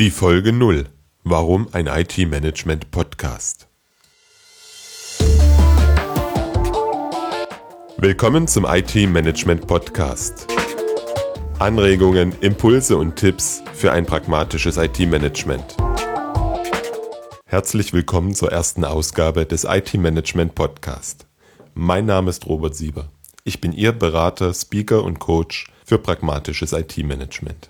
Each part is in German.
Die Folge 0. Warum ein IT-Management-Podcast? Willkommen zum IT-Management-Podcast. Anregungen, Impulse und Tipps für ein pragmatisches IT-Management. Herzlich willkommen zur ersten Ausgabe des IT-Management-Podcast. Mein Name ist Robert Sieber. Ich bin Ihr Berater, Speaker und Coach für pragmatisches IT-Management.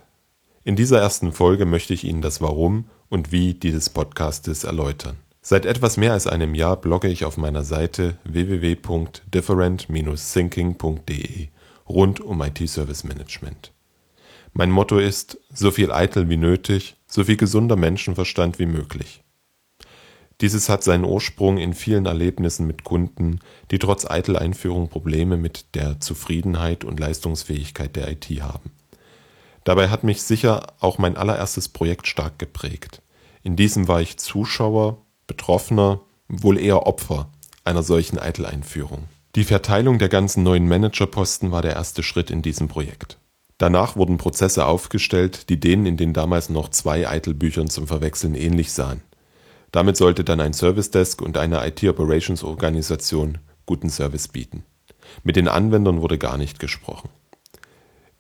In dieser ersten Folge möchte ich Ihnen das Warum und Wie dieses Podcastes erläutern. Seit etwas mehr als einem Jahr blogge ich auf meiner Seite www.different-thinking.de rund um IT-Service Management. Mein Motto ist, so viel eitel wie nötig, so viel gesunder Menschenverstand wie möglich. Dieses hat seinen Ursprung in vielen Erlebnissen mit Kunden, die trotz Eitel-Einführung Probleme mit der Zufriedenheit und Leistungsfähigkeit der IT haben. Dabei hat mich sicher auch mein allererstes Projekt stark geprägt. In diesem war ich Zuschauer, Betroffener, wohl eher Opfer einer solchen Eitel-Einführung. Die Verteilung der ganzen neuen Managerposten war der erste Schritt in diesem Projekt. Danach wurden Prozesse aufgestellt, die denen in den damals noch zwei Eitel-Büchern zum Verwechseln ähnlich sahen. Damit sollte dann ein Service Desk und eine IT-Operations-Organisation guten Service bieten. Mit den Anwendern wurde gar nicht gesprochen.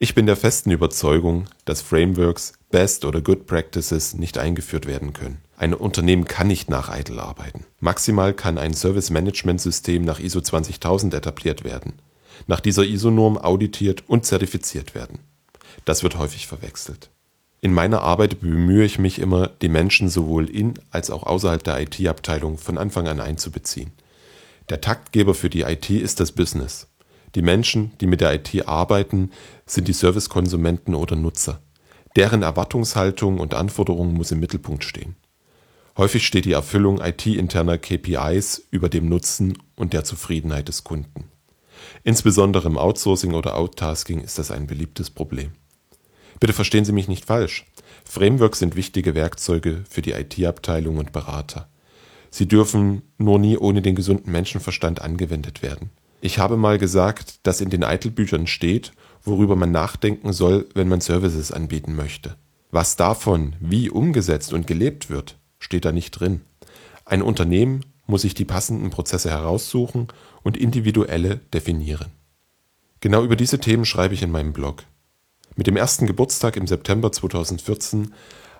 Ich bin der festen Überzeugung, dass Frameworks, Best oder Good Practices nicht eingeführt werden können. Ein Unternehmen kann nicht nach ITIL arbeiten. Maximal kann ein Service-Management-System nach ISO 20000 etabliert werden, nach dieser ISO-Norm auditiert und zertifiziert werden. Das wird häufig verwechselt. In meiner Arbeit bemühe ich mich immer, die Menschen sowohl in als auch außerhalb der IT-Abteilung von Anfang an einzubeziehen. Der Taktgeber für die IT ist das Business. Die Menschen, die mit der IT arbeiten, sind die Servicekonsumenten oder Nutzer. Deren Erwartungshaltung und Anforderungen muss im Mittelpunkt stehen. Häufig steht die Erfüllung IT-interner KPIs über dem Nutzen und der Zufriedenheit des Kunden. Insbesondere im Outsourcing oder Outtasking ist das ein beliebtes Problem. Bitte verstehen Sie mich nicht falsch. Frameworks sind wichtige Werkzeuge für die IT-Abteilung und Berater. Sie dürfen nur nie ohne den gesunden Menschenverstand angewendet werden. Ich habe mal gesagt, dass in den Eitel-Büchern steht, worüber man nachdenken soll, wenn man Services anbieten möchte. Was davon wie umgesetzt und gelebt wird, steht da nicht drin. Ein Unternehmen muss sich die passenden Prozesse heraussuchen und individuelle definieren. Genau über diese Themen schreibe ich in meinem Blog. Mit dem ersten Geburtstag im September 2014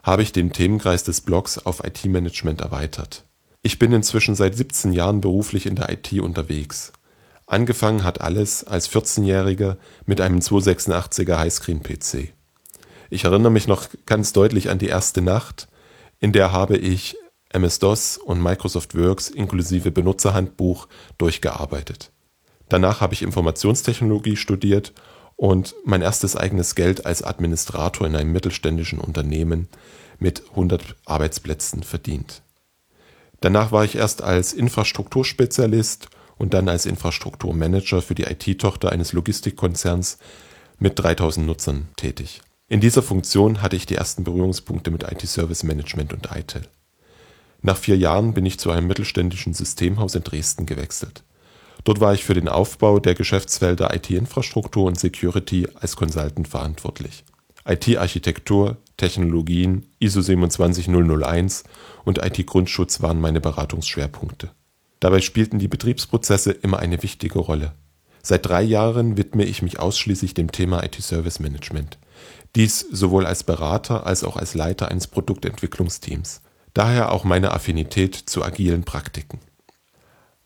habe ich den Themenkreis des Blogs auf IT-Management erweitert. Ich bin inzwischen seit 17 Jahren beruflich in der IT unterwegs Angefangen hat alles als 14-Jähriger mit einem 286er Highscreen-PC. Ich erinnere mich noch ganz deutlich an die erste Nacht, in der habe ich MS-DOS und Microsoft Works inklusive Benutzerhandbuch durchgearbeitet. Danach habe ich Informationstechnologie studiert und mein erstes eigenes Geld als Administrator in einem mittelständischen Unternehmen mit 100 Arbeitsplätzen verdient. Danach war ich erst als Infrastrukturspezialist und dann als Infrastrukturmanager für die IT-Tochter eines Logistikkonzerns mit 3000 Nutzern tätig. In dieser Funktion hatte ich die ersten Berührungspunkte mit IT-Service Management und ITIL. Nach vier Jahren bin ich zu einem mittelständischen Systemhaus in Dresden gewechselt. Dort war ich für den Aufbau der Geschäftsfelder IT-Infrastruktur und Security als Consultant verantwortlich. IT-Architektur, Technologien, ISO 27001 und IT-Grundschutz waren meine Beratungsschwerpunkte. Dabei spielten die Betriebsprozesse immer eine wichtige Rolle. Seit drei Jahren widme ich mich ausschließlich dem Thema IT-Service Management. Dies sowohl als Berater als auch als Leiter eines Produktentwicklungsteams. Daher auch meine Affinität zu agilen Praktiken.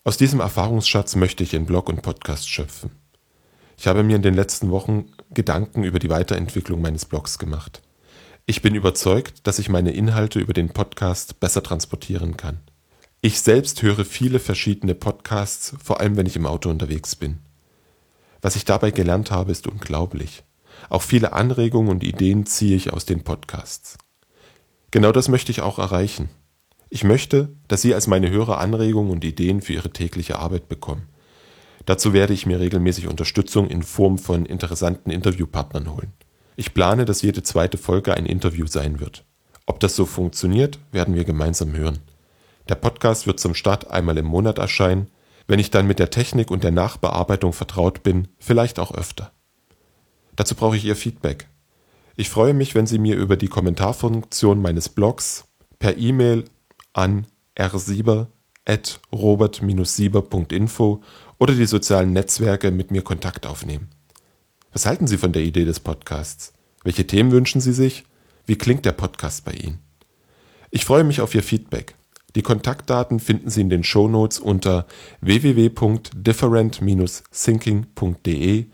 Aus diesem Erfahrungsschatz möchte ich in Blog und Podcast schöpfen. Ich habe mir in den letzten Wochen Gedanken über die Weiterentwicklung meines Blogs gemacht. Ich bin überzeugt, dass ich meine Inhalte über den Podcast besser transportieren kann. Ich selbst höre viele verschiedene Podcasts, vor allem wenn ich im Auto unterwegs bin. Was ich dabei gelernt habe, ist unglaublich. Auch viele Anregungen und Ideen ziehe ich aus den Podcasts. Genau das möchte ich auch erreichen. Ich möchte, dass Sie als meine Hörer Anregungen und Ideen für Ihre tägliche Arbeit bekommen. Dazu werde ich mir regelmäßig Unterstützung in Form von interessanten Interviewpartnern holen. Ich plane, dass jede zweite Folge ein Interview sein wird. Ob das so funktioniert, werden wir gemeinsam hören. Der Podcast wird zum Start einmal im Monat erscheinen, wenn ich dann mit der Technik und der Nachbearbeitung vertraut bin, vielleicht auch öfter. Dazu brauche ich Ihr Feedback. Ich freue mich, wenn Sie mir über die Kommentarfunktion meines Blogs per E-Mail an r7.robert-sieber.info oder die sozialen Netzwerke mit mir Kontakt aufnehmen. Was halten Sie von der Idee des Podcasts? Welche Themen wünschen Sie sich? Wie klingt der Podcast bei Ihnen? Ich freue mich auf Ihr Feedback. Die Kontaktdaten finden Sie in den Shownotes unter www.different-thinking.de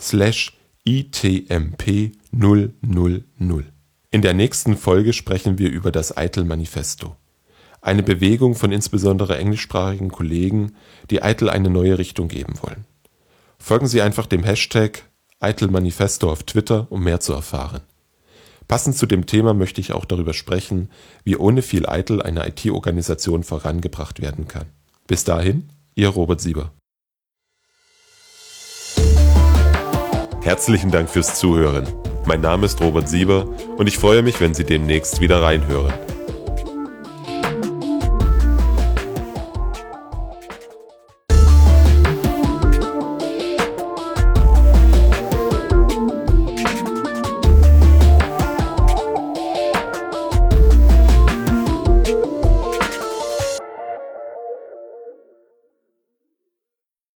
slash itmp 000. In der nächsten Folge sprechen wir über das Eitel Manifesto. Eine Bewegung von insbesondere englischsprachigen Kollegen, die Eitel eine neue Richtung geben wollen. Folgen Sie einfach dem Hashtag Eitel Manifesto auf Twitter, um mehr zu erfahren. Passend zu dem Thema möchte ich auch darüber sprechen, wie ohne viel Eitel eine IT-Organisation vorangebracht werden kann. Bis dahin, Ihr Robert Sieber. Herzlichen Dank fürs Zuhören. Mein Name ist Robert Sieber und ich freue mich, wenn Sie demnächst wieder reinhören.